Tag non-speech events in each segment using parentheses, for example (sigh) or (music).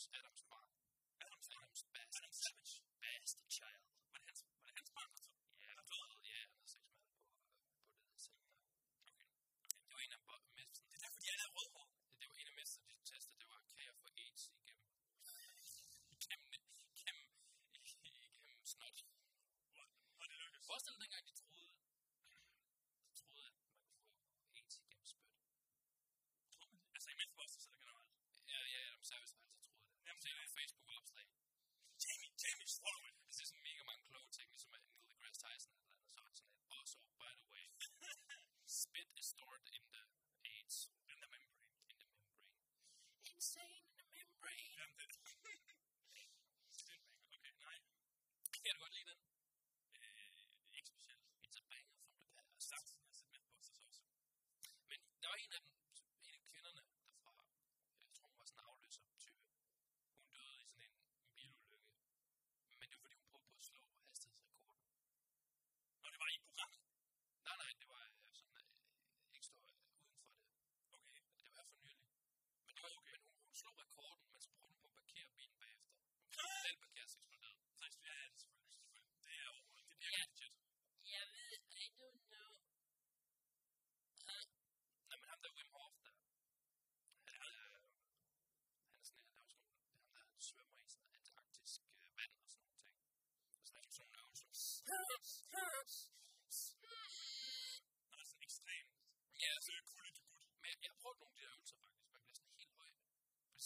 Adams, Adams, what? Adams, Adams, best. Adams, savage, best child. When Hans, when Hans Mann Facebook opslag. Jamie, Jamie's following. Det er sådan mega mange kloge ting, Neil deGrasse Tyson eller andet, sådan et, also, by the way, (laughs) spit is stored in the AIDS, in the membrane, in the membrane. Insane in the membrane. Jamen, det (laughs) okay, nej. Kan du godt lide den?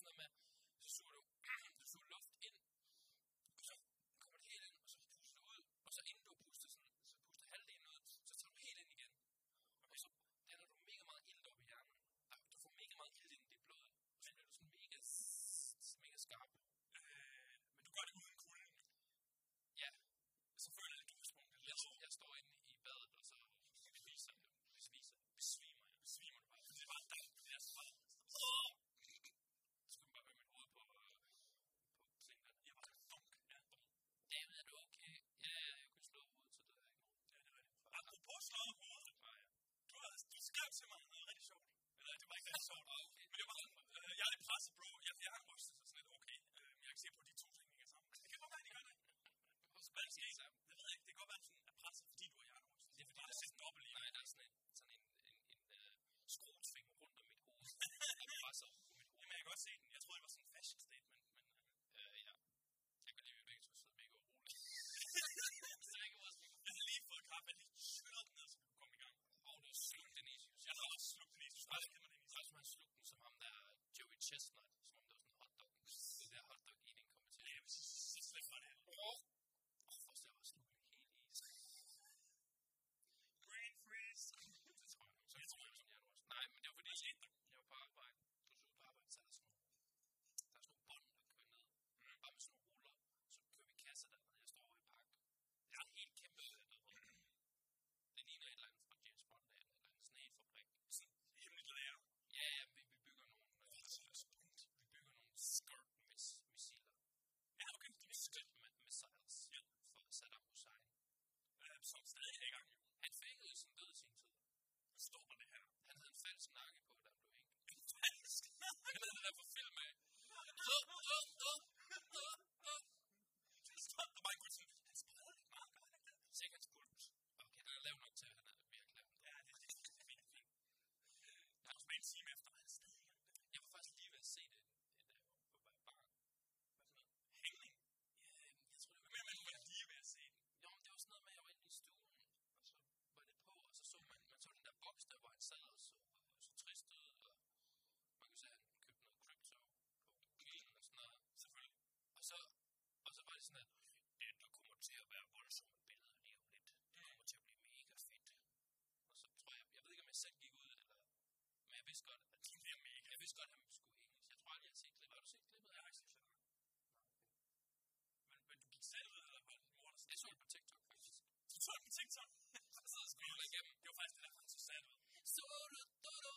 Tottenham e ringede til mig, og det var rigtig sjovt. Eller det var ikke rigtig sjovt. Okay. Men det var, øh, jeg er presset, bro. Jeg, jeg har rystet så sådan lidt, okay. Øh, jeg kan se på, de to ting hænger sammen. Det kan godt være, de gør det. Hvad er der sket? vidste godt, at han skulle engelsk. Jeg tror aldrig, jeg har set klippet. Har du set klippet af Axel? Men, men du gik selv ud, eller var det mor, der Jeg så det på TikTok, faktisk. Du så det på TikTok? så sidder jeg igennem. Det var faktisk det, der han så sat ud. Så du, du, du,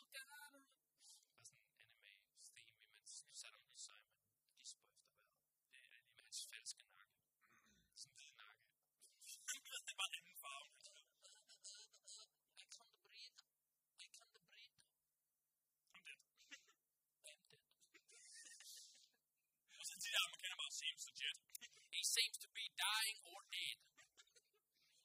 seems legitimate. he seems to be dying or dead.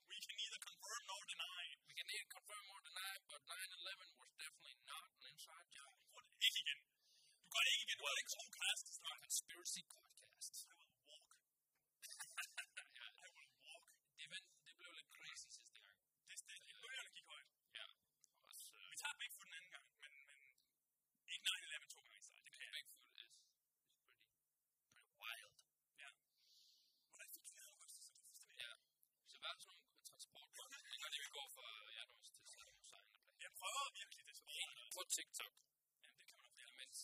we can neither confirm nor deny. We can neither confirm or deny, but 9-11 was definitely not an inside job. What Egan. You got Egan. What a podcast. It's not a conspiracy podcast. prøver virkelig desperat. På TikTok. Jamen, det kan man flere, mens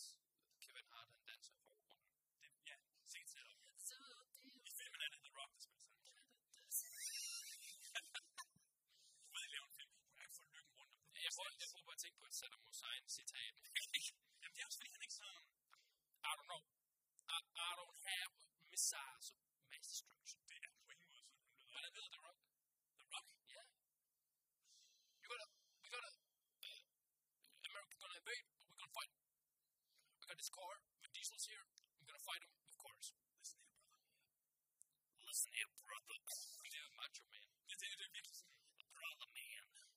Kevin Hart han danser i forgrunden. Det, ja, se til dig. Så det er jo... I filmen er det The Rock, der spiller sådan. Ja, det er det. (laughs) Ved at lave en film, hvor han får lykken rundt om det. Jeg prøver, jeg prøver bare at tænke på et Saddam Hussein-citat. (laughs) Jamen, det er også fordi, han ikke sådan... I don't know. I, I don't have missiles of mass destruction. this car, but Diesel's here. I'm gonna fight him, of course. Listen here, brother. Listen here, brother. yeah, Macho Man. Brother Man.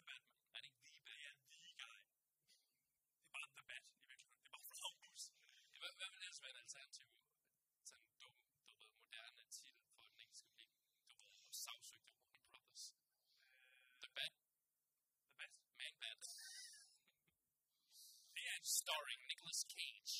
er Batman. Han er ikke the Batman, the guy. Det er bare the Bat i virkeligheden. Det er bare Columbus. Det var, hvad ville ellers være et alternativ? Sådan en dum, du ved, moderne titel for den engelske film. Du ved, og savsøgte Warner Brothers. The Bat. The Bat. Man Bat. det er en starring Nicholas Cage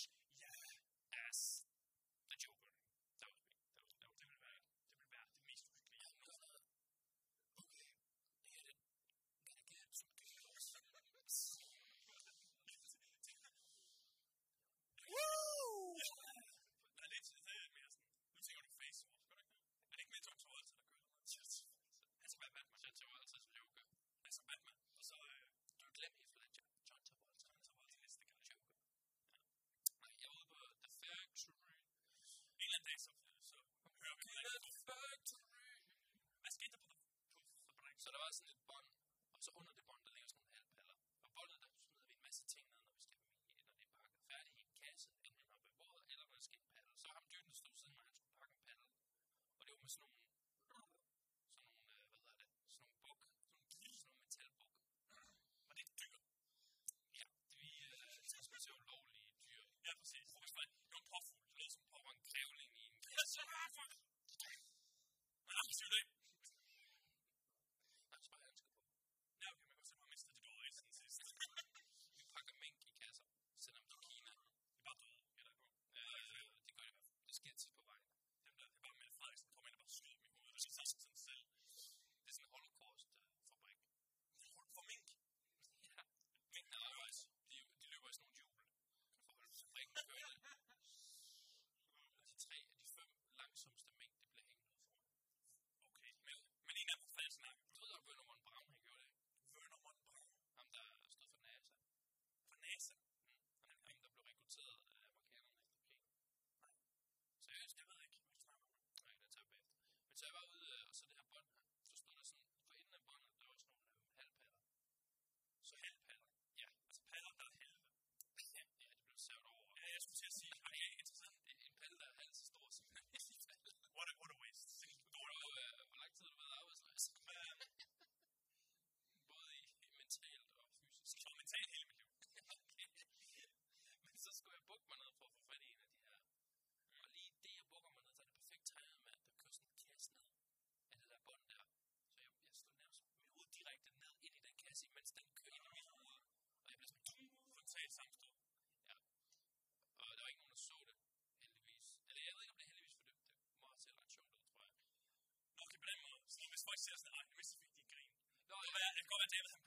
David, go ahead, David.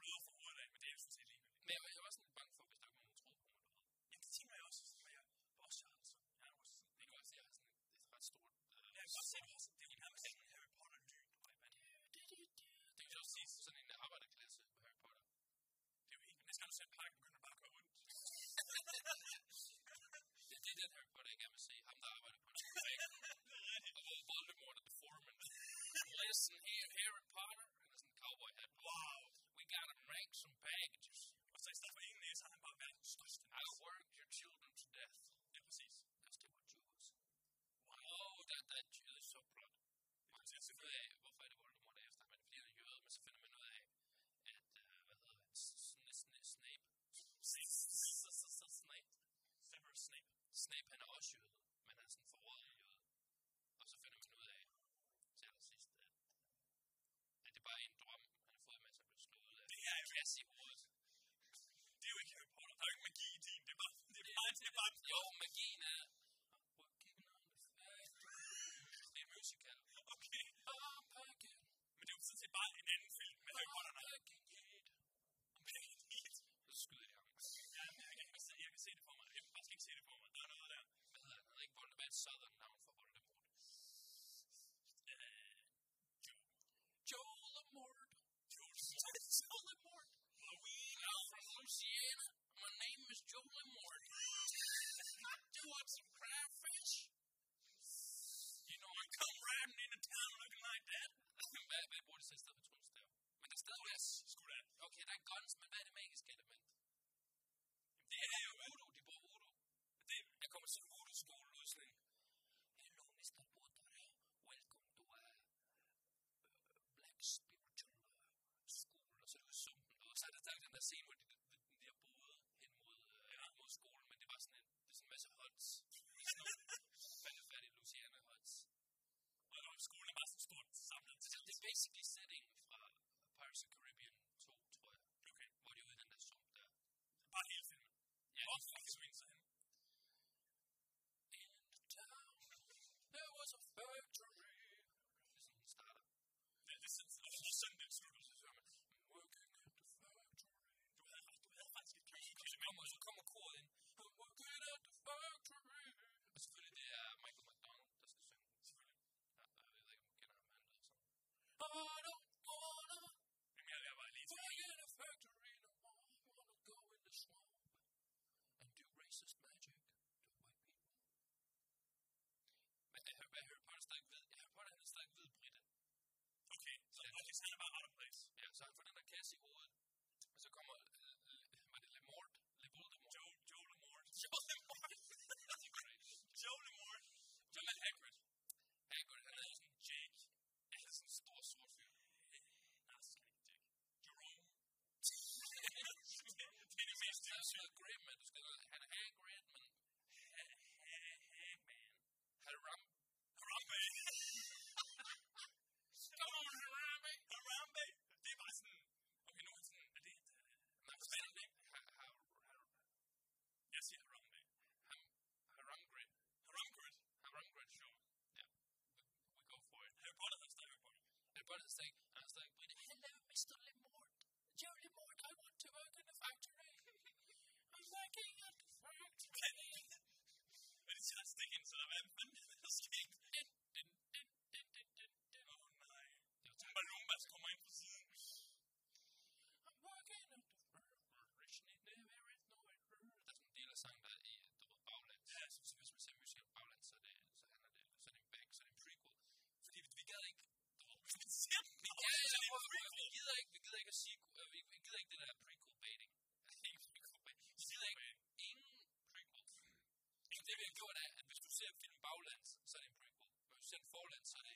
tivesse en guns, men hvad er det magiske element? Jamen, det er jo voodoo, de bruger voodoo. Det, jeg kommer til en voodoo-skole ud sådan Hello, Mr. Butter. Welcome to a uh, Black Spiritual uh, School. Og så er det jo sumpen, og så er der den der scene, hvor de, de, de har boet hen mod, øh, mod skolen, men det var sådan en, det er sådan en masse hots. Faldefærdig Luciana hots. Og skolen er bare sådan stort samlet. Det er basically setting fra Pirates of Caribbean Bare hele filmen. Yeah. All fucking swings him. In the town, there was a factory. This is starter. Ja, det er sådan, og sådan den slutter, så working at the factory. Du havde, du havde faktisk et kæmpe element, og så kommer in. den, så har han fundet en akacievåde, I was like, well, hello, Mr. Lemort. Joe Lemort, I want to work in a factory. I'm working at a factory. (laughs) and it's just thinking, so I'm in the. ser en film baglæns, så er det en prequel. Hvis du ser den forlæns, så er det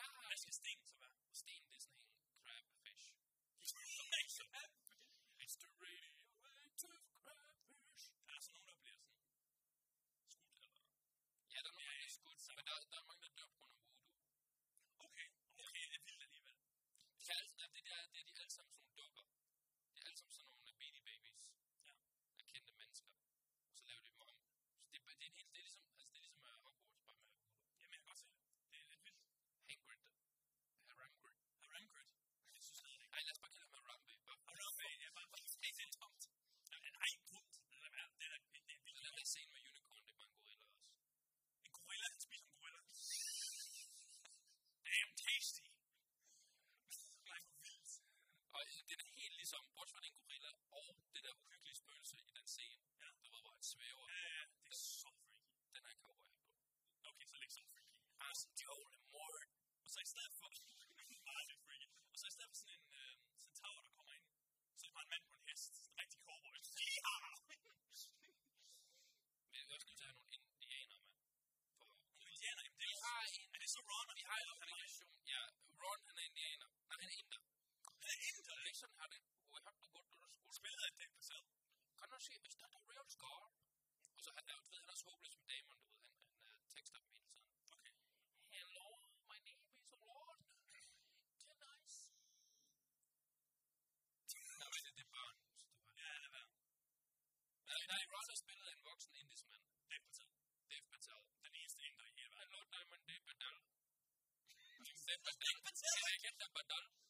God. That's his thing. Steam Disney crab, fish. It's the radioactive crabfish. Der er så nogen, der bliver sådan skudt, eller? Ja, der er nogen, der er Mr. Stevenson. Can I get the?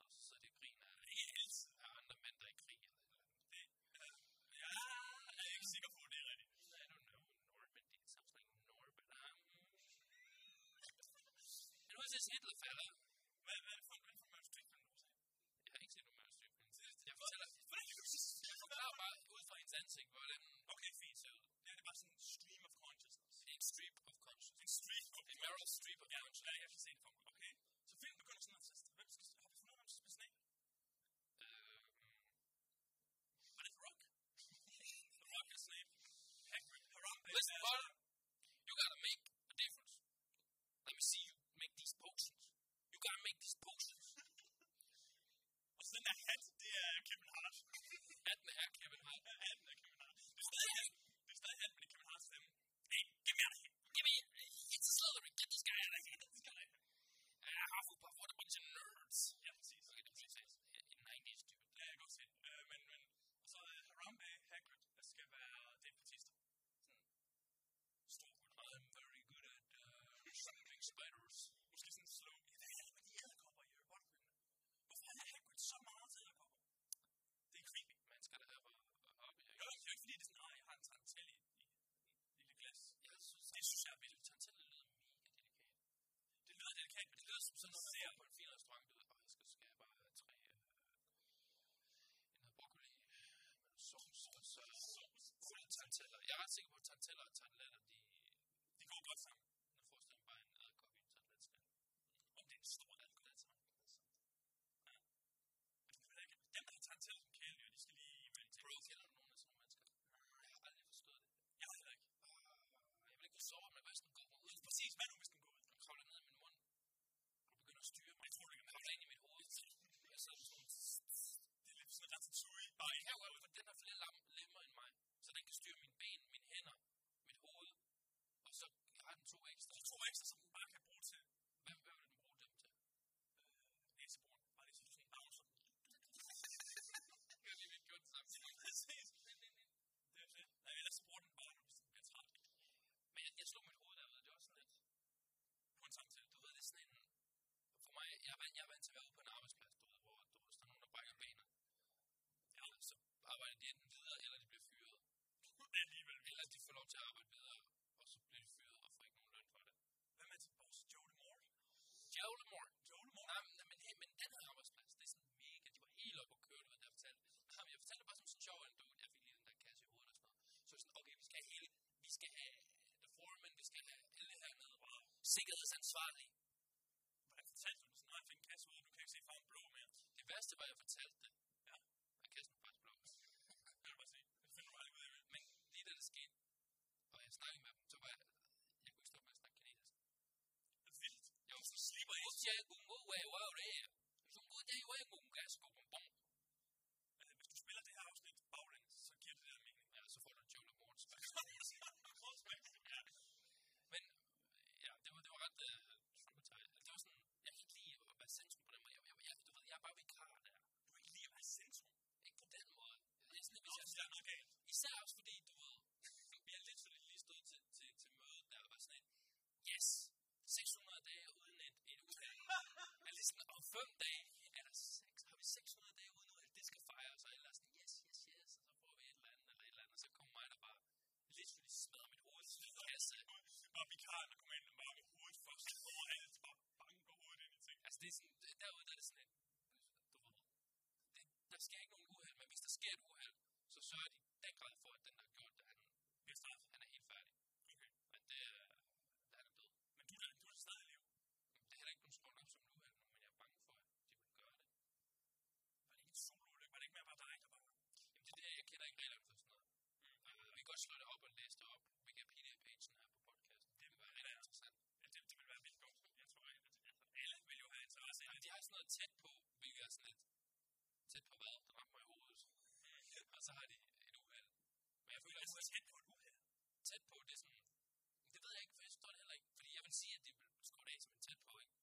Som sådan, når man på en fin restaurant, du ved, åh, jeg skal, skal jeg bare tre, øh, en her broccoli med sovs, og så sovs, tanteller. Jeg er ret sikker på, at tanteller og tandletter, de, de går godt sammen. jeg, var, jeg er vant til at være ude på en arbejdsplads, du ved, hvor du ved, står nogen, der brækker benet. Ja, så arbejder de enten videre, eller de bliver fyret. Alligevel. Eller de får lov til at arbejde videre, og så bliver de fyret og får ikke nogen løn for det. Hvad med til boss Joe Moore? Joe Moore. Joe Moore. Nej, men, men, men den her arbejdsplads, det er sådan mega, de var helt oppe og køre, du ved, jeg fortalte. Jamen, jeg fortalte bare som sådan en sjov anekdote, jeg fik lige den der kasse i hovedet og sådan noget. Så sådan, okay, vi skal have hele, vi skal have The Foreman, vi skal have alle hernede. Wow. Sikkerhedsansvarlige bare finde en kasse ud, og du kan ikke se farven blå mere. Det værste var, at jeg fortalte det. Ja. Og kassen var faktisk blå. (laughs) det vil bare sige. Det finder du aldrig ud af. Men lige da det skete, og jeg snakkede med dem, så var jeg, jeg kunne ikke stå med at snakke kinesisk. Det er vildt. Jeg var så slipper i. Ja, godmorgen, wow, wow, det især også fordi, du ved, vi har lidt lige stået til, til, til mødet, der var sådan et, yes, 600 dage uden et, et uheld. (laughs) er lige sådan, om fem dage, er der seks, har vi 600 dage uden uheld, det skal fejres, og ellers sådan, yes, yes, yes, og så får vi et eller andet, eller et eller andet, og så kommer mig, der bare literally smadrer mit hoved til en kasse. Bare vikaren, der kommer ind og bare med hovedet først overalt, bare banker hovedet ind i ting. Altså, det er sådan, derude, der er det sådan et, du ved, det, der sker ikke nogen uheld, men hvis der sker et uheld, så sørger de i den grad for, at den, der har gjort det, han, Bliver straffet. han er helt færdig. Okay. Men det er, der er han død. Men du, er- du er stadig i live. Det er heller ikke blevet skrevet op som et uheld nu, men jeg er bange for, at de vil gøre det. Var det ikke en solo Var det ikke mere bare dig, der var? Jamen, det er det, jeg kender ikke reglerne for sådan noget. Uh, vi kan godt slå det op og læse det op. Wikipedia-pagen her på podcasten. Det vil være rigtig interessant. Ja, det, det vil være vildt godt. Jeg tror at altså, alle vil jo have interesse i det. de har sådan noget tæt på, hvilket er sådan lidt tæt på hvad, der rammer i hovedet. (laughs) og så har de et uheld. Men jeg føler, at er tæt på et uheld. tæt på, det er sådan, det ved jeg ikke, for jeg forstår det heller ikke. Fordi jeg vil sige, at de vil skrue det af som en tæt på, ikke?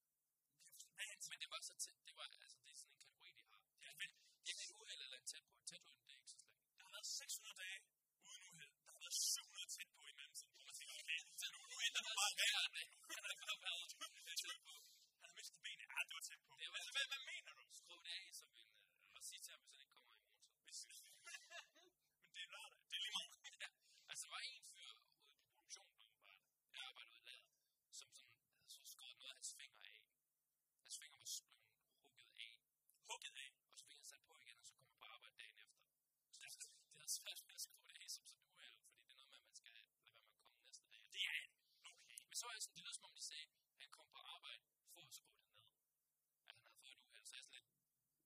Men det var så tæt, det var, altså, det er sådan en kategori, de har. Det er, det er et uheld eller en tæt på. En tæt på, det er ikke så slemt. Der har været 600 dage uden uheld. Der har været 700 tæt på i mellemtiden. Hvor man tænker, okay, så nu, bare reglerne. Han har bare været tæt på. Han har mistet benet. Ja, det var tæt på. Det var- Altså, hvad, hvad mener du? Skruv det af som en, øh, og sige til ham, hvis han ikke kommer i morgen. Men det er lørdag. Det er lige meget. Ja, altså, der var en fyr ude på produktionen, var jeg arbejdede ude i ladet, som sådan, havde så skåret noget af hans fingre af. Hans fingre var blevet hugget af, Hugget af. og så fik han sat på igen, og så kom han på arbejde dagen efter. Så det, det havde svært med at skrue det af som sådan et uheld, fordi det er noget med, at man skal lade være med at komme næste dag. Det er okay. Men så var jeg sådan, det lød som om de sagde, at han kom på arbejde for at skrue det ned. At han havde fået et uheld, så jeg er sådan lidt,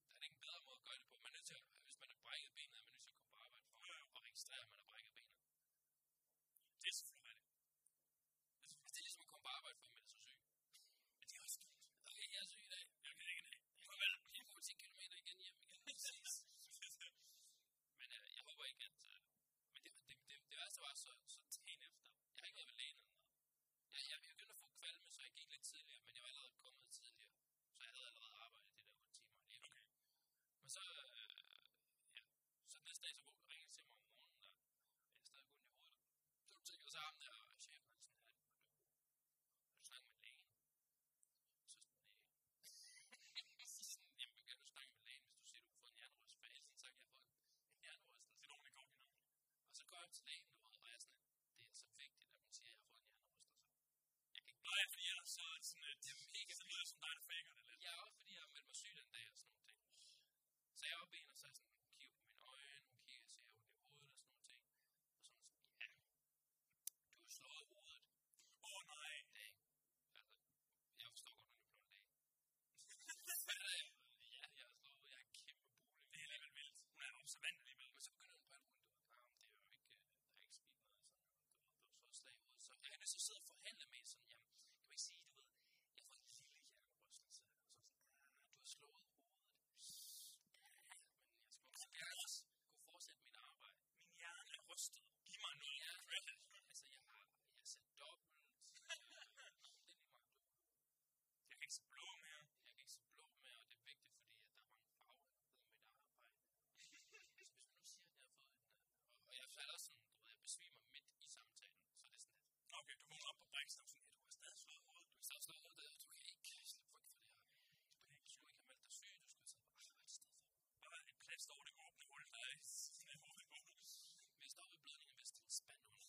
der er det ikke en bedre måde at gøre det på. Man er nødt til at, hvis man er brækket benet, er man nødt til at komme på arbejde for at registrere, at man er brækket benet. Det er selvfølgelig rigtigt. Altså, det er ligesom at komme på arbejde for at melde sig syg. Men det er også dumt. Okay, jeg er syg i dag. Jeg kan ikke det. Farvel. Jeg går 10 km igen hjem igen. Præcis. Men øh, jeg håber ikke, at... Øh, men det, det, det, det værste var så, så dagen efter. Jeg har ikke været ved lægen eller noget. Jeg, jeg, jeg begyndte at få kvalme, så jeg gik lidt tidligere, men jeg var allerede kommet tidligere. Så jeg havde allerede arbejdet de der 8 timer. Det er okay. Men så, øh, ja, så næste dag, så vågnede ringede til mig om morgenen, der jeg er stadig ondt i hovedet. Så du tænker så ham der, og chefen er sådan, at du, har du snakket med lægen? Så sådan, nej. så sådan, jamen, kan du snakke med lægen, hvis du siger, du har fået en hjernerystelse? For jeg har hele tiden sagt, at jeg har fået en, en hjernerystelse. Det er nogen, der går hinanden. Og så går jeg til lægen, du ved, og jeg er sådan, det er så vigtigt, at man siger, at jeg har fået en hjernerystelse. Jeg kan ikke Nej, fordi ellers så er det sådan lidt... Det er mega Så lyder det som dig, der faker det lidt. Ja, også fordi jeg har meldt mig syg den dag og sådan nogle ting. Så jeg er oppe i en, og så er jeg sådan, hun kigger på mine øjne, hun kigger og ser ondt i hovedet og sådan nogle ting. Og så er hun sådan, ja, du har slået hovedet. Åh oh, nej. Det, altså, jeg forstår godt, hun er blevet læge. ja, jeg har slået hovedet. Jeg har kæmpe bule. Det er alligevel vildt. Hun er observant alligevel. Men så begynder hun på alt muligt, du ved, nah, men det er jo ikke, øh, der er ikke sket noget sådan noget, du ved, du har fået slag i hovedet. Så jeg er nødt til at sidde og forhandle med sådan, jamen, kan man ikke sige, du ved, jeg har fået en lille hjernerystelse. Og så sådan, ah, du har slået hovedet. Ja, men jeg skal også gerne også kunne fortsætte mit arbejde. Min rystet. Giv mig noget Ja, credit. altså, jeg har, jeg har sat dobbelt. Det er lige meget, du, Jeg kan ikke se blå mere. jeg kan ikke se blå mere, og det er vigtigt, fordi at der er mange farver ved mit arbejde. så (laughs) hvis man nu siger, at jeg har fået en... øh, Og, og jeg falder sådan, du ved, jeg besvimer midt i samtalen, så det er sådan lidt... Okay, du vågner op på og sådan, ja, du har stadig slået hovedet. Du har stadig slået hovedet, og du kan ikke slippe frygt for det her. Du, kan ikke, du skulle ikke have meldt dig syg, du skulle have taget på arbejde i stedet for. Bare et plads over det åbne hul, der er i sådan et hovedet på. Hvis der er ved blødningen, hvis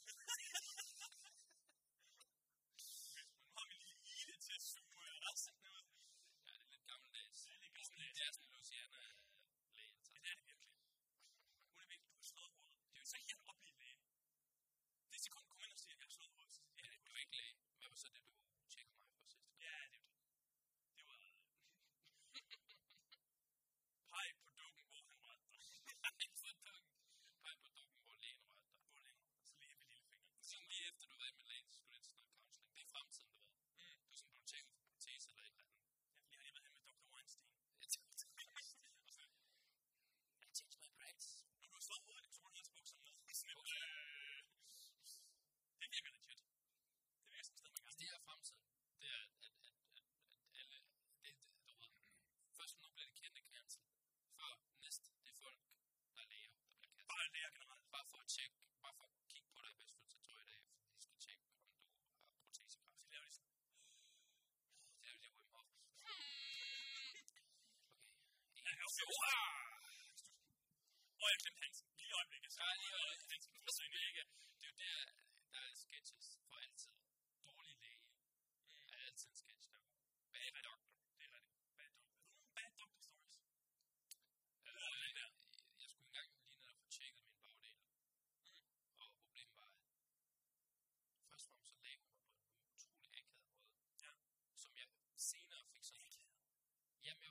siger, hurra! Og jeg glemte Hansen lige øjeblikket. Så jeg lige øjeblikket. Hansen ikke. Det er jo der, der er sketches for altid.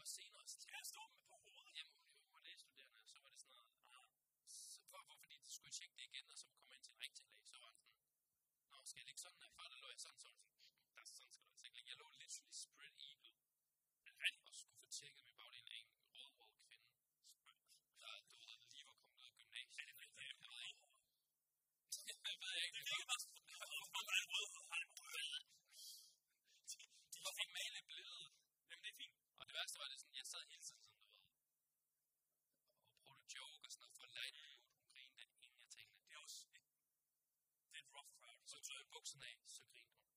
var senere. Skal jeg stå med på hovedet? Jamen, hun, hun var lægestuderende, og så var det sådan noget, ah, så, for, for, de skulle tjekke det igen, og så kom jeg ind til en rigtig læge, så var den sådan, Nå, skal jeg ligge sådan der, før der lå jeg sådan, så var sådan, der, sådan skal du altså. Jeg lå literally spread eagle. Men han også skulle få tjekket det værste var, det sådan, jeg sad hele tiden sådan, du ved, og prøvede at joke og sådan noget, for lidt mood, hun grinede af en af tingene. Det er også et, det er et rough crowd. Så tog jeg bukserne af, så grinede hun.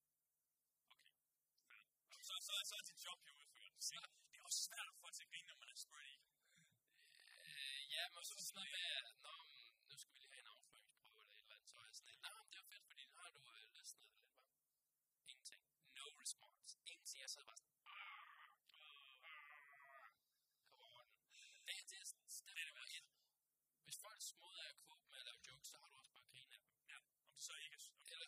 Okay, fair. Og så, så, så er dit job jo udført. Ja. Det er også svært at for at grine, når man er spready. Øh, ja, men så sådan noget med, når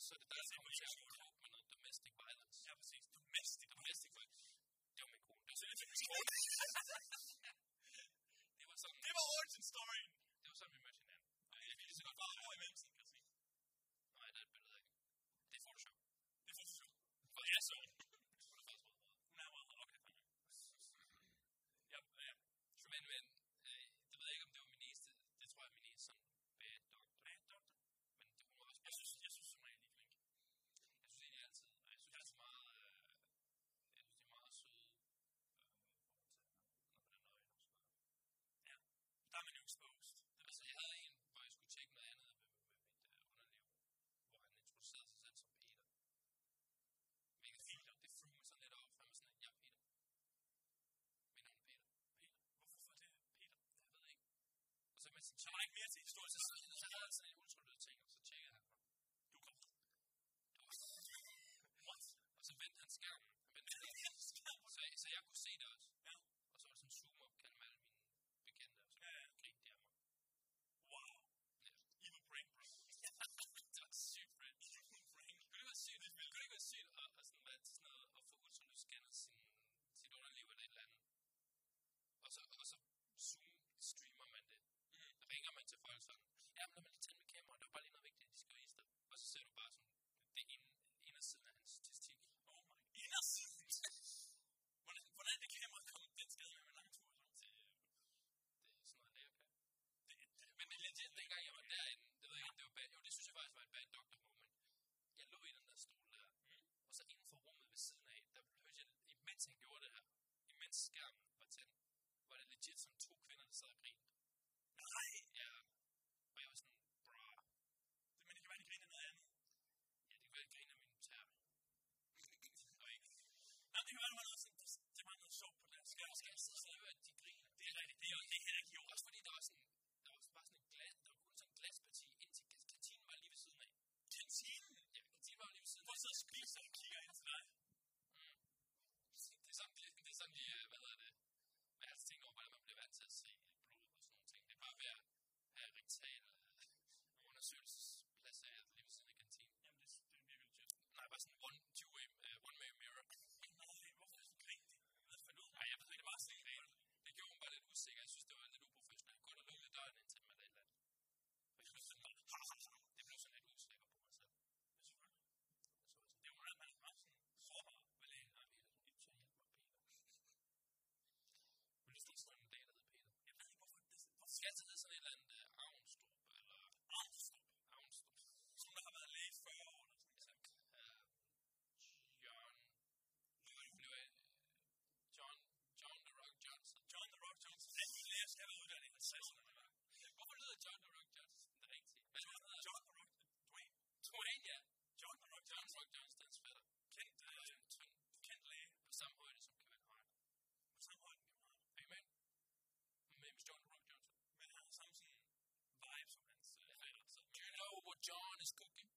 Så det där hänger ju ihop med något domestic violence. Ja, precis. Domestic, domestic violence. I korn. Alltså, det förstår du. Det var som... Det var origin! Det var ville så med exposed. Altså, jeg havde en, hvor jeg skulle tjekke noget andet med, med mit øh, underliv, hvor han introducerede sig selv som Peter. Mega fint, og det flew mig sådan lidt over, for jeg sådan, jeg er Peter. Mit navn er Peter. Peter? Hvorfor var det Peter? Jeg ved ikke. Og så man, sådan, så ikke mere til historien, så, så, så, så havde jeg sådan en utrolig ting, og så tjekkede 60'erne, det var. Hvorfor lyder John The Rock Johnson rigtigt? Hvad var det? John The Rock Dwayne. Dwayne, ja. John The Rock Johnson. John The Rock Johnsons fætter. Kendt, øh, tynd, kendt læge. På samme højde som Kevin Hart. På samme højde som Kevin Hart. Amen. Men med John The Rock Johnson. Men han har samme sådan vibe som hans øh, fætter. Do you know what John is cooking?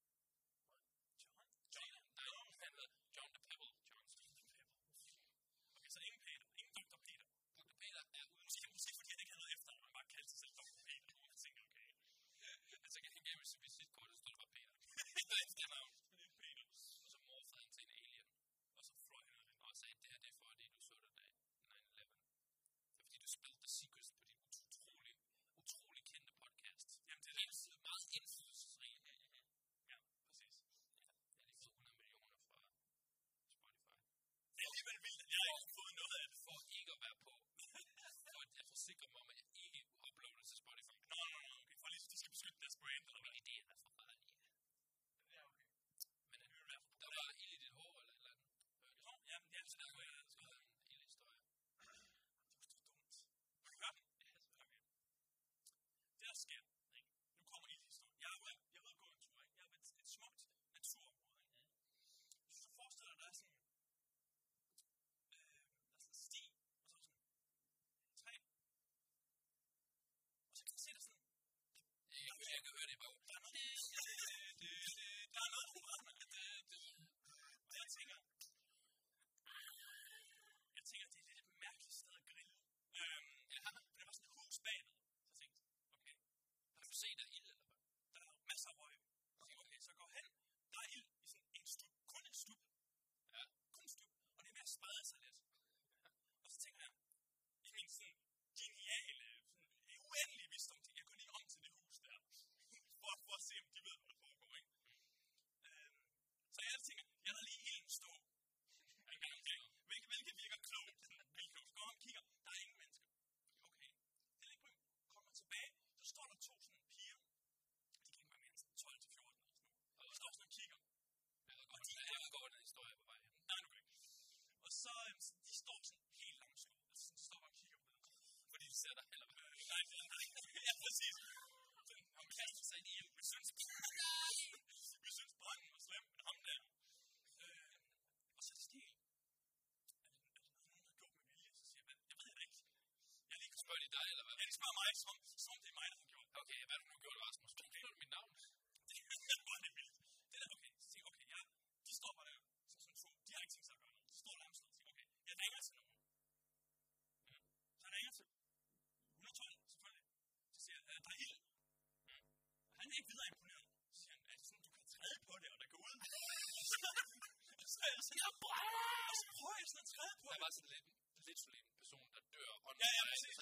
Jeg kan høre det i baggrunden. der er noget, der er noget, og jeg tænker, jeg tænker, det er lidt et mærkeligt sted at grille. Øhm, ja, for der var sådan et hus bagved. Så jeg tænkte, okay, Har du set der ild, eller hvad? der er masser af røg. Så tænkte jeg, okay, så går hen, der er ild i sådan en stup, kun en stup. Ja. Kun en stup, og det er ved at sprede sig lidt. Og så tænker jeg, i min sådan geniale, sådan uendelige visdom, tænker jeg, jeg går lige om til det hus der, for, for at se, om de ved, hvad der foregår, ikke? Øhm, så jeg tænker, jeg lader lige ilden stå. Okay, hvilket, hvilket virker klogt. Sådan, vildt klogt. Så går jeg om og kigger, der er ingen mennesker. Okay, det er ikke problem. Kommer man tilbage, så står der to sådan piger. De kan ikke være mere end sådan 12 til 14 eller sådan noget. Og de står sådan og kigger. Jeg ved godt, jeg ved godt, den historie er på vej hen. Nej, nu ikke. Og så, øhm, de står sådan helt lamslået. Altså, sådan, de står bare og kigger på det. Fordi de ser dig heller hvad. Øh, nej, nej, nej. (laughs) ja, præcis. Sådan, han kaster sig ind i ild. Vi synes, (laughs) vi synes branden var slem, men ham der. Øh, og så er det stille. Det, det noget, nogen har gjort med vilje? Så siger jeg, "Hvad? jeg ved det ikke. Jeg er lige Spørger de dig, eller hvad? Ja, de spørger mig, som, som om det er mig, der har gjort det. Okay, hvad har du nu gjort, Rasmus? Du kender mit navn. (laughs) Det var det vildt. Så en person, der dør. Og Ja, ja, præcis.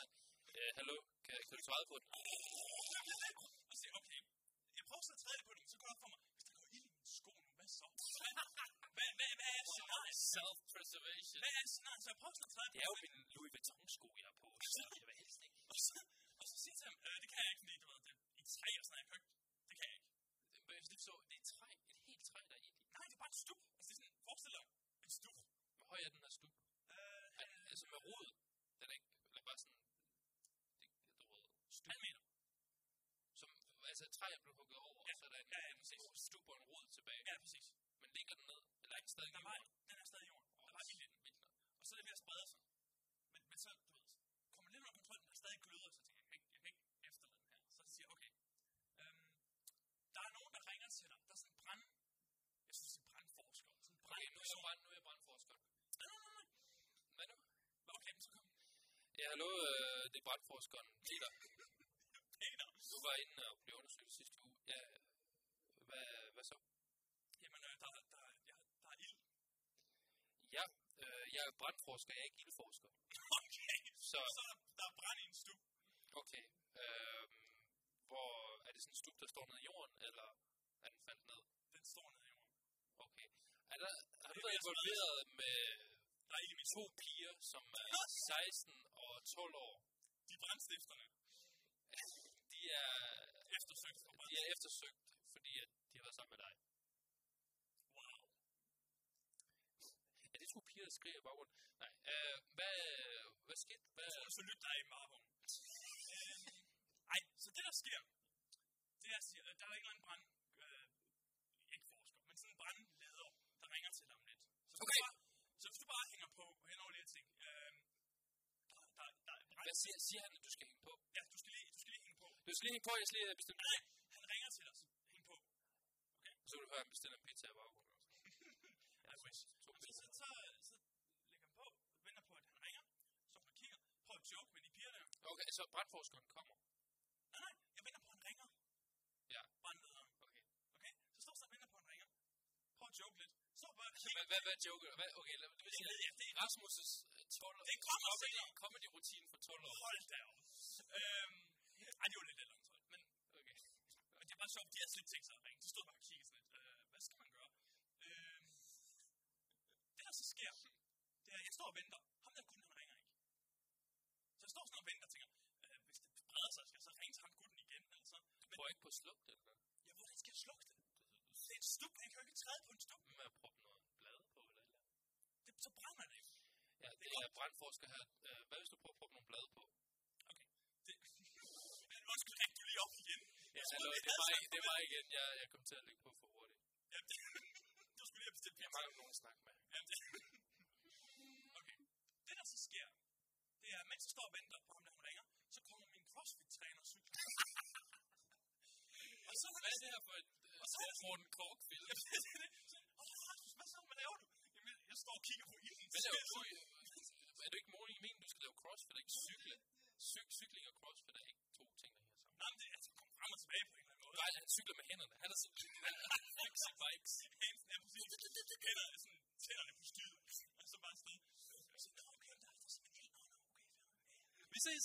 Øh, hallo, kan, kan du svare på den? Og så siger okay, jeg prøver så at træde på det, men så går det op for mig, hvis der går ild i mine sko nu, hvad så? hvad, hvad, hvad er scenariet? Self-preservation. Hvad er scenariet? Så jeg prøver sådan at træde på Det er jo min Louis Vuitton-sko, jeg har på. (laughs) Så jeg vil helst ikke. Og så, og så siger jeg til ham, øh, det kan jeg ikke, fordi du ved, det er i træ og sådan noget, jeg kan. Det kan jeg ikke. Men det er så, det er et træ, et helt træ, der er i. Nej, det er bare en stup. Altså, det er sådan, forestil dig en stup. Hvor høj er den her stup? Øh, Er, altså med rod. Den er ikke, eller bare sådan, det, du ved, meter. Som, altså et træ er blevet hugget over, Ja. og så er der en, Ja, ja, en stor stup og en rod tilbage. Ja, præcis. Men ligger den ned? Eller er den stadig Der i var, jorden? den er stadig i jorden. Der var ild i den. Vildt nok. Og så er det ved at sprede sig. Men, men så, du ved, kommer lidt under kontrol, men der er stadig gløder, så tænker jeg, jeg kan ikke, jeg kan ikke efterlade den her. Så siger jeg, okay, øhm, der er nogen, der ringer til dig. Der er sådan en brand, jeg synes, det er brandforsker. Sådan en Okay, nu er jeg, brandperson. brand, nu er jeg brandforsker. Nej, nej, nej, nej. Hvad nu? Okay, men så kom Ja, hallo, øh, det er brandforskeren Peter. (laughs) Peter. Du var inde og blev undersøgt sidste uge. Ja, hvad, hvad så? Jamen, øh, der, der, ja, der er ild. Ja, øh, jeg er brandforsker, jeg er ikke ildforsker. (laughs) Okay, Så, så er der, der er brand i en stup. okay. Øh, hvor er det sådan en stup, der står nede i jorden, eller er den faldet ned? Den står nede i jorden. Okay. Er der, har du været involveret med Der er min to piger, som er 16 og 12 år? De er brandstifterne. De er, Eftersøgt for de er eftersøgt, fordi at de har været sammen med dig. Wow. Er det to piger, der skriger i baggrunden? Nej. Øh, hvad, hvad skete? Hvad, Jeg tror, så lytte dig i Marvum. (laughs) Øhm, Ej, så det der sker, det er, siger, der er ikke en brand, øh, ikke forsker, men sådan en brandleder, der ringer til dig om lidt. Så, Okay. du bare hænger på hen over de her ting, øh, der, der, der er brand. Hvad siger, siger han, at du skal hænge på? Ja, du skal lige, du skal lige hænge på. Du skal lige hænge på, jeg skal lige bestemme. Nej, han ringer til så hæng på. Så vil du høre, at han bestiller en pizza i baggrunden. (laughs) Ja, hvis. To Så, så, pizza. så, så lægger han på, venter på, at han ringer, så han kigger, prøver at joke med de piger der. Okay, så brandforskeren kommer. Nej, nej, jeg venter på, at han ringer. Ja. Brandlederen. Okay. Okay? Så står så og venter på, at han ringer. Prøv at joke lidt. Så kigger. hvad, hvad, hvad joker du? Hvad, okay, lad, det vil Det sige, det er Rasmus' øh, 12 Det kommer comedy, senere. comedy rutine for 12 år. Hold da op. Øhm, ej, det var lidt lidt langt, men, Okay. det er bare sjovt, de har slet tænkt sig at ringe. De stod bare og kiggede sådan lidt. Øh, hvad skal man gøre? Øhm, det der så sker, det er, jeg står og venter. Ham der kunden, han ringer ikke. Så jeg står sådan og venter og tænker, øh, hvis det breder sig, skal jeg så ringe til ham gutten igen, eller så. Men Prøv ikke på at slukke det, eller? ja, hvordan skal jeg slukke det? Det er en stup, han kan jo ikke træde på en stup. Med at proppe noget blade på, eller eller andet. Det, så brænder det jo. Ja, det er brandforsker her. Øh, Hvad hvis du prøver at proppe nogle blade på? Okay. Det, (laughs) undskyld, ring du lige op igen. Ja, vi det havde var, det var igen. Jeg, jeg kom til at lægge på for hurtigt. Ja, det, (laughs) du skulle lige have bestilt Jeg mangler nogen at snakke med. Ja, det, (laughs) okay. Det, der så sker, det er, mens jeg står og venter på ham, der han ringer, så kommer min CrossFit-træner cykler. Og så Hvad er det her for et Og så er Morten Kork-film? (laughs) Ja, det er det. Så, hvad så? Hvad laver du? Jamen, jeg står og kigger på ilden. Hvad laver du? Er det ikke måling i meningen, du skal lave crossfit, ikke cykle? Cyk, cykling og crossfit er ikke to ting, der hænger sammen. Nej, men det er altså komme frem og tilbage på en eller anden måde. Nej, han cykler med hænderne. Han er sådan de der flexi bikes. Er præcis. Hænder er sådan tænderne på styret. Og så bare afsted. Og så, nå, okay, der er der simpelthen. Nå, nå, okay. Vi ses.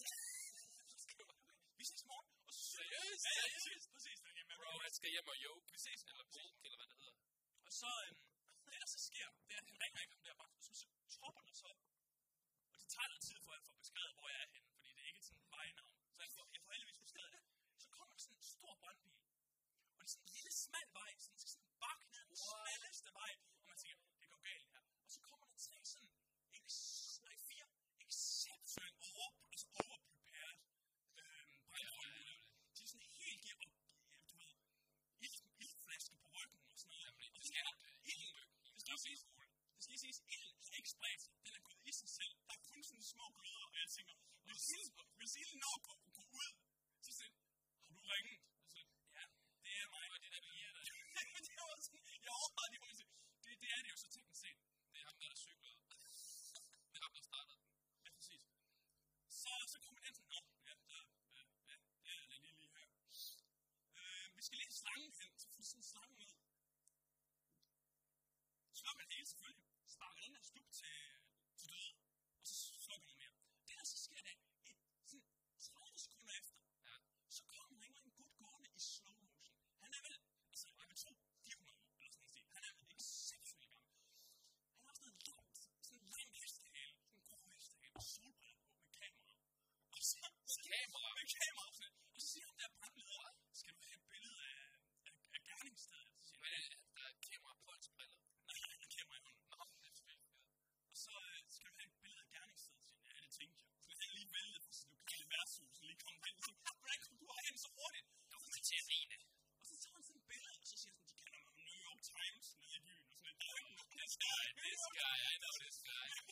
(laughs) Vi ses morgen. Og så Seriøst? Ja, ja, præcis. Præcis. Den hjemme. Bro, han skal hjem og. Vi ses. Eller bulk, eller hvad det hedder. Og så, øhm, det der så sker, det er, at han ringer ikke ham der bare. Så, så tropper så. Og det tager lidt tid, for at jeg får beskrevet, hvor jeg er henne. Små gløder, og jeg tænker, hvis ilden, hvis ilden når? Og så, ja, det er mig, og det der vil der. det var sådan, jeg overvejede lige, hvor jeg siger, det, det er det jo så teknisk set. Det er ham, der er cyklede. Det er ham, der startede den. Ja, præcis. Så, så kommer den sådan, nå, ja, der, ja, ja, det er det lige lige her. Øh, vi skal lige have slangen hen, så får du sådan en slange ud. Slukker det hele selvfølgelig. Sparker den der stup til, til døde, og så slukker noget mere. Det der så sker, det er, et, sådan 30 sekunder efter, Ja. så kommer der en gut gående i slow motion. Han er vel, altså jeg vil tro, 400 år, eller sådan noget stil. Han er vel exceptionelt gammel. Han har sådan en lang, sådan en lang hestehale, sådan en grå hestehale, og solbriller på med kamera. Og så, så Kamera? Med kamera. Og så, og så siger han der brandleder, skal du have et billede af, af, af gerningsstedet? Så siger Men han, øh, der er kamera på hans briller. nej, han har kamera i hånden. Nå, det er selvfølgelig fedt. Og så øh, skal du have et billede af gerningsstedet? Så siger han, ja, det tænkte jeg. Så han lige væltet fra sit lokale værtshus, og lige kom hen. Så, hvordan kom du herhen så hurtigt? Du kommer til at grine. Og så tager han sådan et billede, og så siger han sådan, de kalder mig New York Times nede i byen, og sådan lidt. This guy, I know this guy.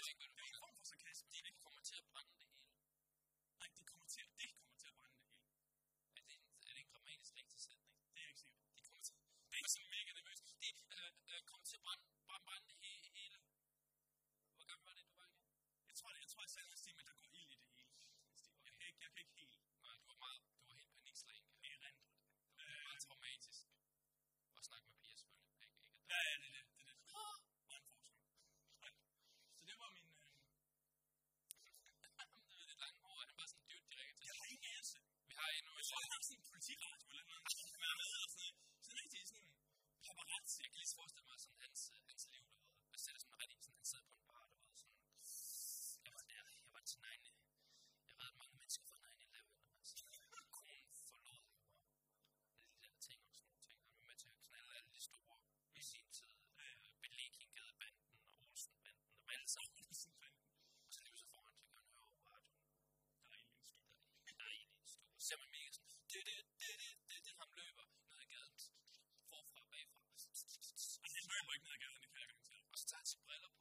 Men jeg, det, det, det, det, det, det, ham løber ned ad gaden, forfra og bagfra. Og han løber ikke ned ad gaden, det kan jeg garantere. Og så tager han sine briller på,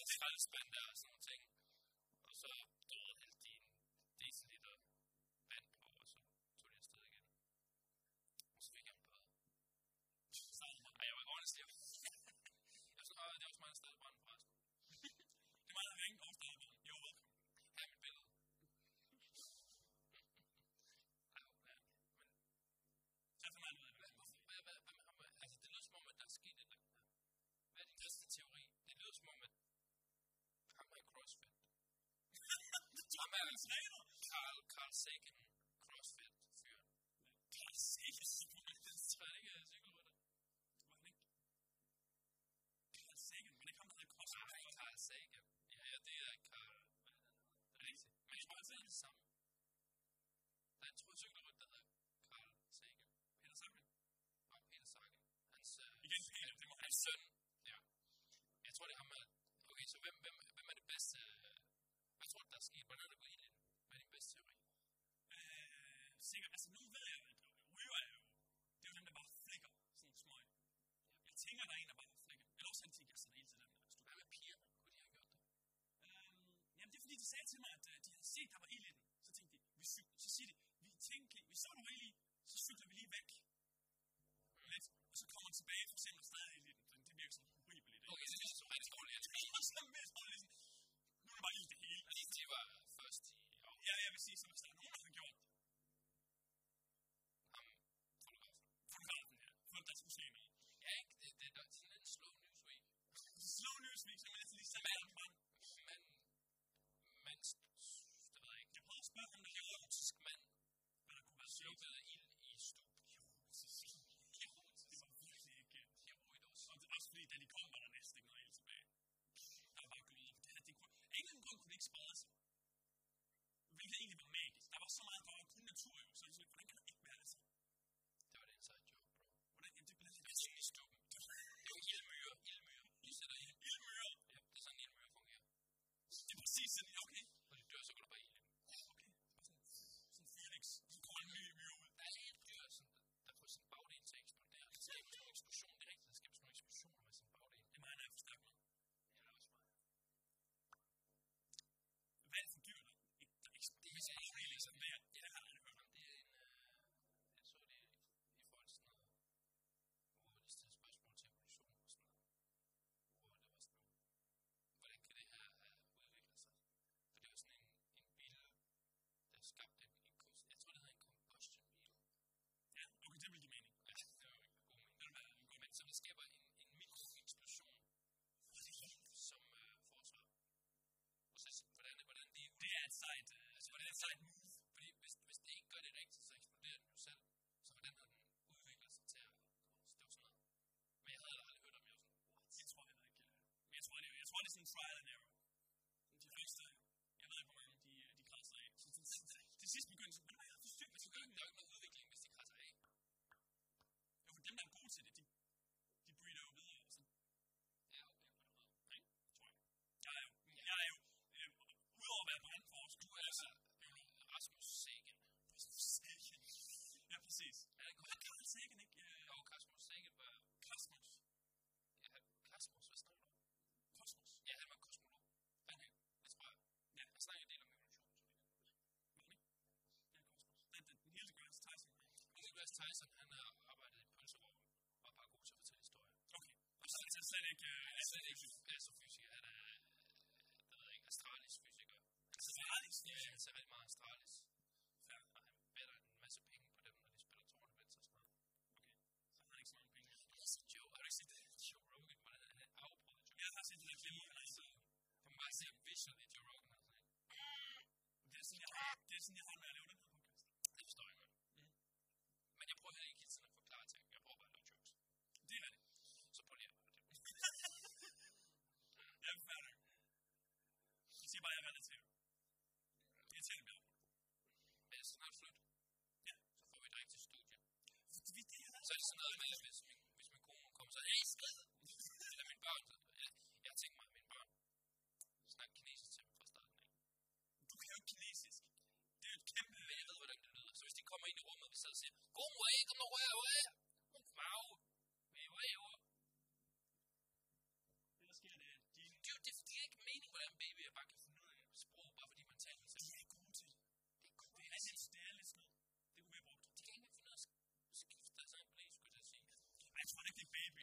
ilddykket ned i den skraldespand der og Carl, Carl Sagan CrossFit fyr. Carl Sagan. Det tror jeg ikke, jeg er sikker på det. Det var han ikke. Carl Sagan, men det kom, der hedder CrossFit. Nej, Carl Sagan. Ja, ja, det er Carl. Er det, han hedder? Det er rigtigt. Men jeg tror, det er det samme. Der er en trudcykler, der hedder Carl Sagan. Peter Sagan. Og Peter Sagan. Hans, øh, Igen, Peter, det må han. hans søn. Ja. Jeg tror, det er ham. er- Okay, så hvem, hvem, hvem er det bedste? Hvad tror du, der er sket? Hvordan er det gået ind? Hvad er din bedste teori? Sikkert. Altså, nu ved jeg, at ryger er jo... Det er jo dem, der bare flikker sådan smøg. Jeg tænker, der er en, der bare flikker. Eller også han tænker, sætter hele tiden den Hvad med pigerne? Kunne de have gjort det? Øhm, jamen, det er fordi, de sagde til mig, at øh, de havde set, der var ild i den. Så tænkte de, vi cyk- så siger de, vi tænker, vi så der var ild i, så cykler vi lige væk. Lidt, og så kommer han tilbage, for eksempel, og stadig ild i den. Så Det virker sådan horribelt i det. Okay, det er så rigtig dårligt. Jeg Det var sådan sådan, nu er det bare ild det hele. de, de var først i. Ja, vil sige, så hvis der er nogen, der har gjort det, Ham, fotografen. fotografen her, for der skulle se noget. Ja, ikke? Det, det, det er sådan en slow news week. Slow news week, så man altså lige sætter den frem. Men, men, det ved jeg ikke. Jeg prøvede at spørge ham, der laver Erotisk mand hvad der kunne være sjovt. slukkede ild i stup. Erotisk. Erotisk. Det var virkelig ikke... Heroidos. Og det er også fordi, da de kom, var der næsten ikke noget ild tilbage. Der var bare gløder. Det, her, det kunne, af en eller anden grund kunne det ikke sprede Tyson, han har arbejdet i pølsevogn og bare god til at fortælle historier. Okay. Og så er det slet ikke... Øh, Han slet ikke astrofysiker, han er, øh, det ved jeg ikke, astralis fysiker. Astralis Ja, han ser rigtig meget astralis. Ja. Og han better en masse penge på dem, når de spiller tournaments og sådan noget. Okay. Så har han ikke så mange penge. Joe, har du ikke set det? Joe Rogan, hvordan han er afbrudt Joe Jeg har set det der klip, hvor han er Så du må bare se visually Joe Rogan, altså. ikke? Det er sådan, jeg har, det er sådan, jeg har med at lave den her podcast. Det det hvis min, hvis min kone kommer så, hey, skridt. Eller mine børn. Jeg, jeg tænker mig, at mine børn snakker kinesisk til dem fra starten af. Du kan jo ikke kinesisk. Det er jo et kæmpe... Jeg ved, hvordan det lyder. Så hvis de kommer ind i rummet, og vi sidder og siger, god mor, ikke om noget rør, rør!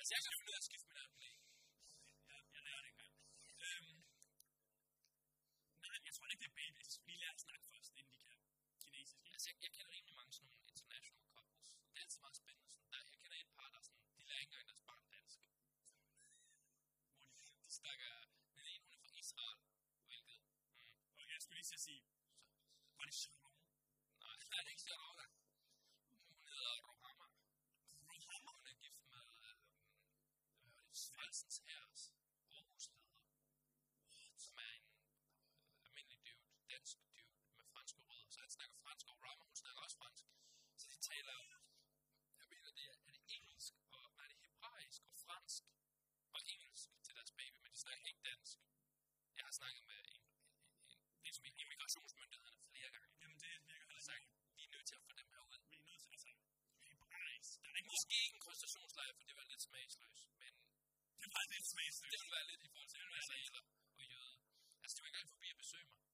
Altså, jeg fandt ud af at skifte mit oplæg. Jeg, jeg laver det engang. Øhm, nej, jeg tror ikke, det er babies. Lige lad os snakke først, inden de kan kinesisk. Altså, jeg, jeg kender rimelig Hersens Herres Aarhus-leder, som er en øh, almindelig dude, dansk dude med franske rødder. Så han snakker fransk, og Rama, hun snakker også fransk. Så de taler, jeg mener, det er, er det engelsk, og er det hebraisk og fransk og engelsk til deres baby, men de snakker ikke dansk. Jeg har snakket med en, en, en, en immigrationsmyndighederne flere gange. Jamen det virker heller sagt, vi er nødt til at få dem herud. Vi er nødt til, altså, hebraisk. Der er måske ikke en koncentrationslejr, for det var lidt smags ej, det er smagsligt. Det ville være lidt i forhold til, at han er israeler og jøde. Altså, han stod ikke engang forbi at besøge mig.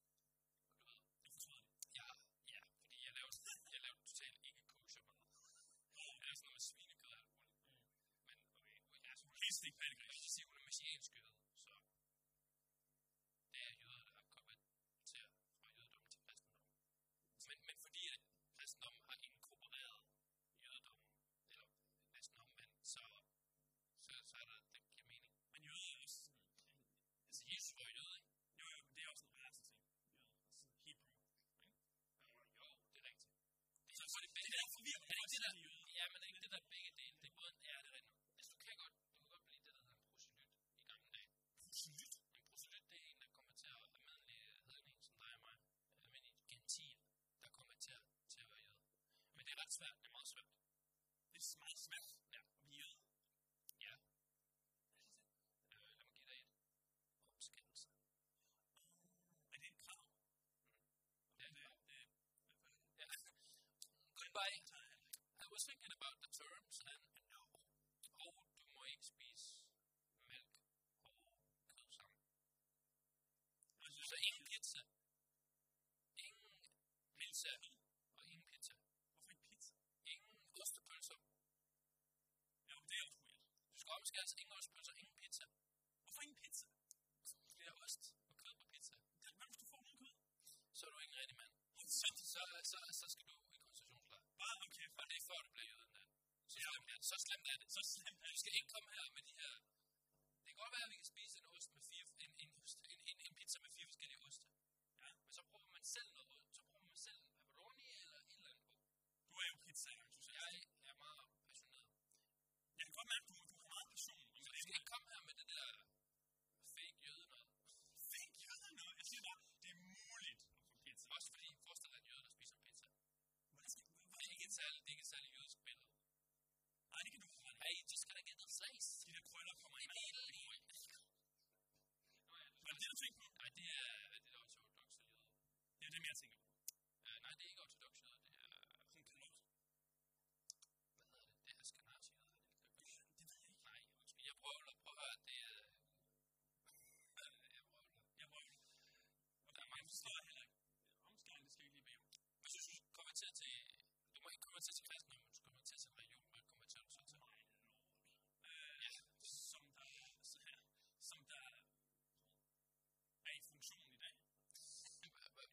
by, I was thinking about the terms, and, how, milk? Pizza. Pizza. Pizza. Pizza. Pizza? Så, så, så skal sådan. Så slemt er det. Så slemt. Du skal ikke komme her med de her. Det kan godt være, at vi kan spise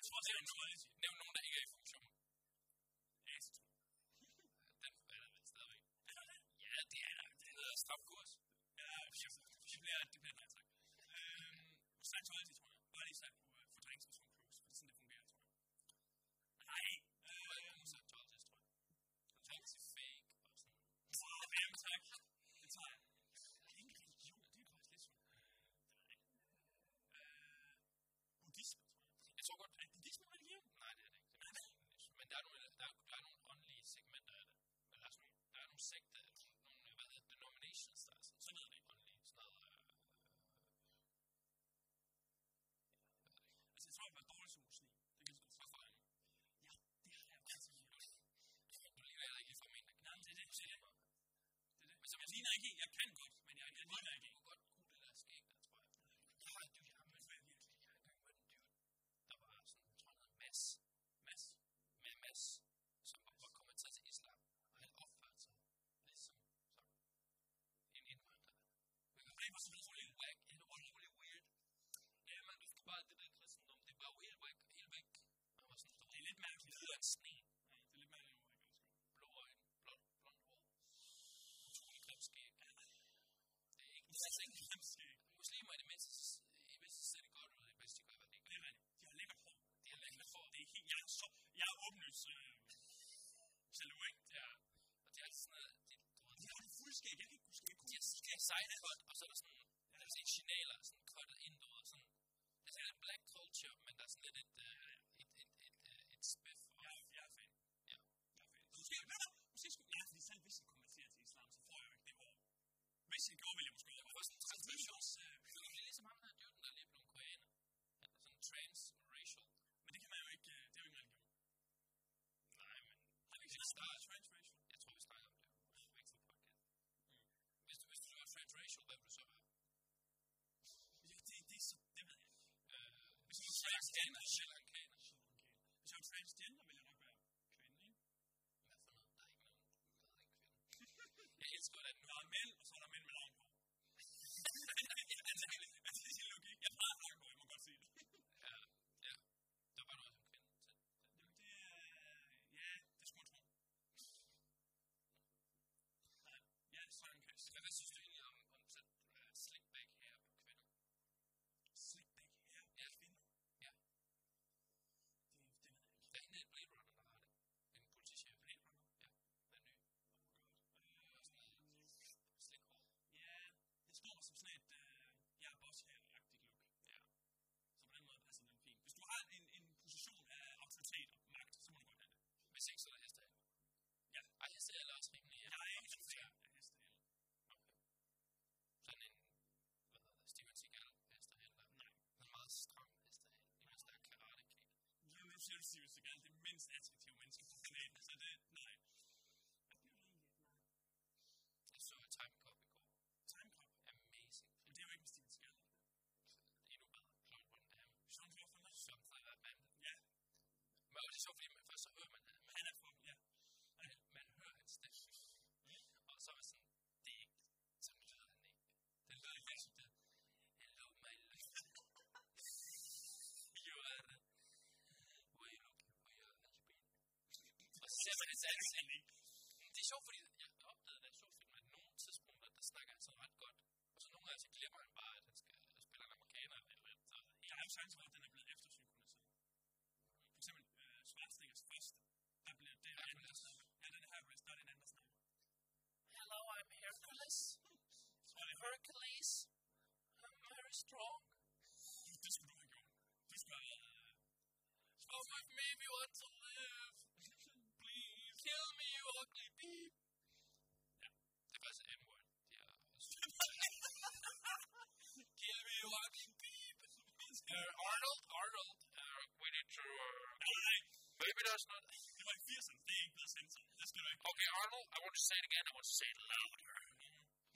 tror det er noget. Nævn nogen, der ikke er i funktion. Astro. Den er der stadigvæk. Ja, det er der. Det hedder stopkurs. Ja, det bliver nej tak. Øhm, Sankt tror jeg. Bare lige sagt der sådan, der er sådan signaler, sådan cuttet ind, du ved, sådan, det er sådan lidt black culture, men der er sådan lidt et, øh, et, et, et, et, et spiff. Og, Jeg, jeg er fan. Ja. Jeg er fan. Så måske, ved du, måske skulle, nej, fordi selv hvis jeg konverterer til islam, så får jeg jo ikke det år. Hvis jeg gjorde, ville jeg måske Hvorfor sådan transmissions... transmissions? Øh, Det er ligesom ham der dyden, der lige blev koreaner. Han er sådan transracial. men det kan man jo ikke, øh, det er jo ikke en religion. Nej, men Har vi ikke Det snakket om starter- transracial? jeg tror, vi snakker om det på Vækst på podcast. Hvis du, hvis du er transracial, hvad vil du så være? Ja, det, det er så, det ved jeg ikke. Øh, Hvis jeg var transgender, Sri Lankaner. Hvis jeg var transgender, ville jeg nok være kvinde, ikke? Hvad for noget? Der er ikke nogen, der er en kvinde. Jeg elsker, hvordan nu Der er mænd, og så er der mænd med langt hår. altså, det er logik. Jeg plejer langt hår, jeg må godt sige det. Ja, ja. Der var noget som kvinde til. Jamen, det er... Ja, det skulle man tro. Nej, ja, sådan kan jeg sige. Hvad, hvad synes du egentlig om, om sådan uh, slick back her på kvinder? Slickback her på Ja. kvinder. Ja. Det, det ved jeg ikke. Der er en af Blade Runner, der har det. En politichef. Blade Runner? Ja, den er ny. Oh my god. Og sådan noget slick hår. Ja, det står som sådan et, øh, jeg er boss her-agtigt look. Ja. Så på den måde passer den fint. Hvis du har en, en position af autoritet og magt, så må du godt have det. Hvis ikke, så er der hestehale. Ja. Ej, hestehale er også rimelig... Jeg er ikke så fan af hestehale. Okay. Sådan en, hvad hedder det, Steven Seagal hestehale. der. Nej. En meget stram hestehale. Imens der er karate kid. Jeg vil sige, at Steven Seagal er det mindst attraktive menneske på planeten, så det, nej. Hvad bliver det egentlig? Nej. Jeg så et time cop i går. Time Cop. Amazing. Men det er jo ikke med Steven Seagal. er det? Endnu bedre. Claude Van Damme. Jean Claude Van Damme. Som der er mand. Ja, var lidt sjovt, fordi man først så hører man, at han er fuld, ja. man, man hører hans stemme. Og så er man sådan, det er ikke, sådan lyder han ikke. Det lyder lidt som det. Hello, my love. (laughs) You are, the, were you looking for your husband? Og så ser man hans ansigt. Det er sjovt, fordi jeg opdagede det, sjovt, fordi at nogle tidspunkter, der snakker han sådan ret godt. Og så nogle gange, så glemmer han bare, at han skal spille en amerikaner eller et eller andet. Så er det Der er jo chance for, at den er skulle have været... Come with me if you want to live. Please. Kill me, you ugly beep. Ja, det er faktisk M-word. De også... Kill me, you ugly beep. Uh, Arnold, Arnold, uh, we need to... Uh, maybe that's not... det var i 80'erne. Det er ikke blevet sendt Det skal du ikke. Okay, Arnold, I want to say it again. I want to say it louder.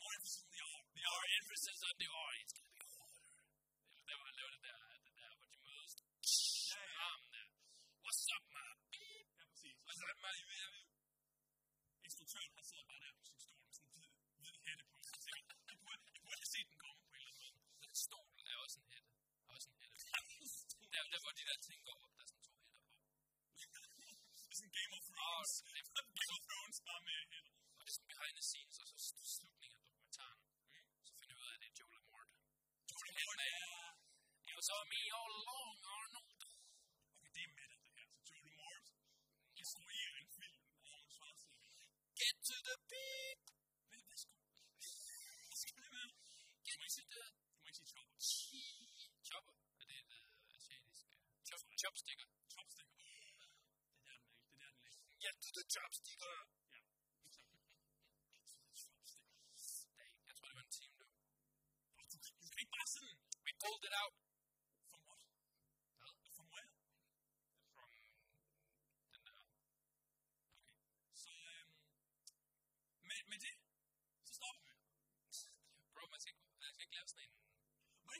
More emphasis on the R. The R emphasis on the R. It's gonna præcis. What's up, man? Jeg vil- Instruktøren har siddet bare der på sin stol med sådan en hvid, hvid hætte på. Så jeg, jeg, burde, have set den komme på en eller anden måde. Den stol er også en hætte. Også en hætte. Der, der hvor de der ting går der er sådan to hætter på. Det er sådan Game of Thrones. Game of Thrones bare med hætter. Og det er sådan behind the scenes, og så slutningen af dokumentaren. Så finder vi ud af, at det er Joel Mort. Joel Mort er... It was all me all along, Get to the beat. Hvad, hvad skulle... Hvad skal det være? Get to the Du må ikke sige chopper. chopper. Er det et uh, asiatisk uh, chop, chopsticker? Chopsticker. Det er der, den er ikke. Det er der, den ligger. Get to the chopsticker. Ja, exakt. Chopsticker. Dang, jeg tror, det var en team, du. Og du, du kan ikke bare sådan... We pulled it out.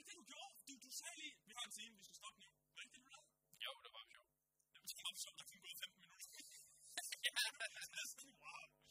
var ikke det, du gjorde. Du, du sagde lige, vi har en scene, vi skal stoppe nu. Var det du lavede? Jo, det var sjovt. Det var sjovt, der 15 minutter. ja, det er sådan, wow.